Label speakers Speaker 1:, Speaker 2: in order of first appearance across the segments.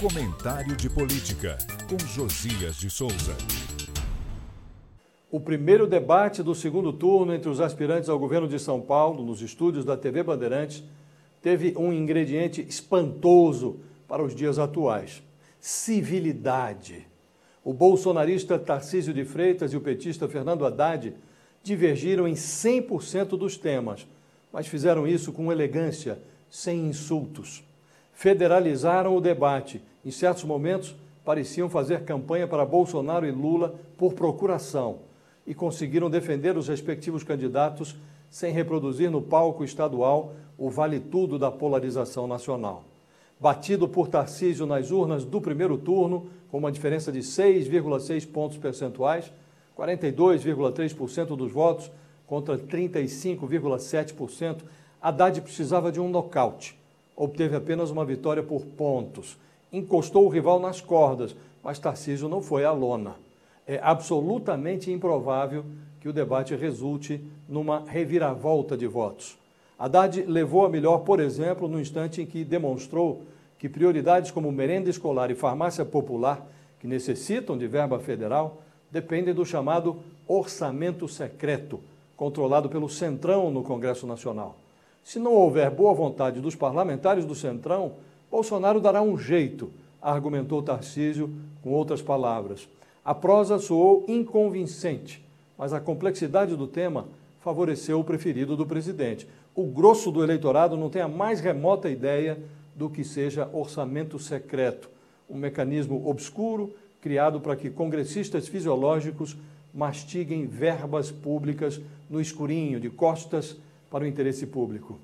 Speaker 1: Comentário de Política, com Josias de Souza.
Speaker 2: O primeiro debate do segundo turno entre os aspirantes ao governo de São Paulo, nos estúdios da TV Bandeirantes, teve um ingrediente espantoso para os dias atuais: civilidade. O bolsonarista Tarcísio de Freitas e o petista Fernando Haddad divergiram em 100% dos temas, mas fizeram isso com elegância, sem insultos. Federalizaram o debate. Em certos momentos, pareciam fazer campanha para Bolsonaro e Lula por procuração e conseguiram defender os respectivos candidatos sem reproduzir no palco estadual o vale-tudo da polarização nacional. Batido por Tarcísio nas urnas do primeiro turno, com uma diferença de 6,6 pontos percentuais, 42,3% dos votos contra 35,7%, Haddad precisava de um nocaute. Obteve apenas uma vitória por pontos. Encostou o rival nas cordas, mas Tarcísio não foi à lona. É absolutamente improvável que o debate resulte numa reviravolta de votos. Haddad levou a melhor, por exemplo, no instante em que demonstrou que prioridades como merenda escolar e farmácia popular, que necessitam de verba federal, dependem do chamado orçamento secreto, controlado pelo Centrão no Congresso Nacional. Se não houver boa vontade dos parlamentares do Centrão, Bolsonaro dará um jeito, argumentou Tarcísio com outras palavras. A prosa soou inconvincente, mas a complexidade do tema favoreceu o preferido do presidente. O grosso do eleitorado não tem a mais remota ideia do que seja orçamento secreto, um mecanismo obscuro criado para que congressistas fisiológicos mastiguem verbas públicas no escurinho, de costas para o interesse público.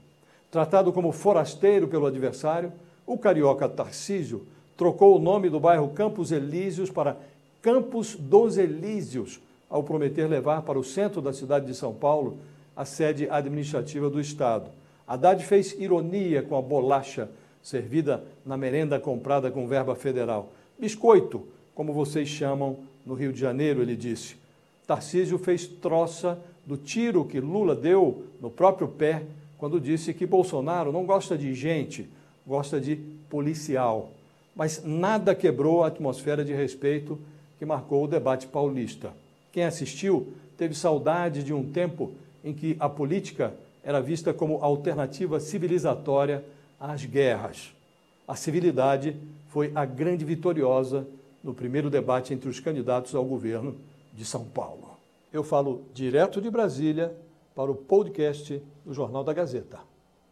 Speaker 2: Tratado como forasteiro pelo adversário, o carioca Tarcísio trocou o nome do bairro Campos Elíseos para Campos dos Elíseos, ao prometer levar para o centro da cidade de São Paulo a sede administrativa do Estado. Haddad fez ironia com a bolacha servida na merenda comprada com verba federal. Biscoito, como vocês chamam no Rio de Janeiro, ele disse. Tarcísio fez troça do tiro que Lula deu no próprio pé quando disse que Bolsonaro não gosta de gente, gosta de policial. Mas nada quebrou a atmosfera de respeito que marcou o debate paulista. Quem assistiu teve saudade de um tempo em que a política era vista como alternativa civilizatória às guerras. A civilidade foi a grande vitoriosa no primeiro debate entre os candidatos ao governo de São Paulo. Eu falo direto de Brasília para o podcast do Jornal da Gazeta.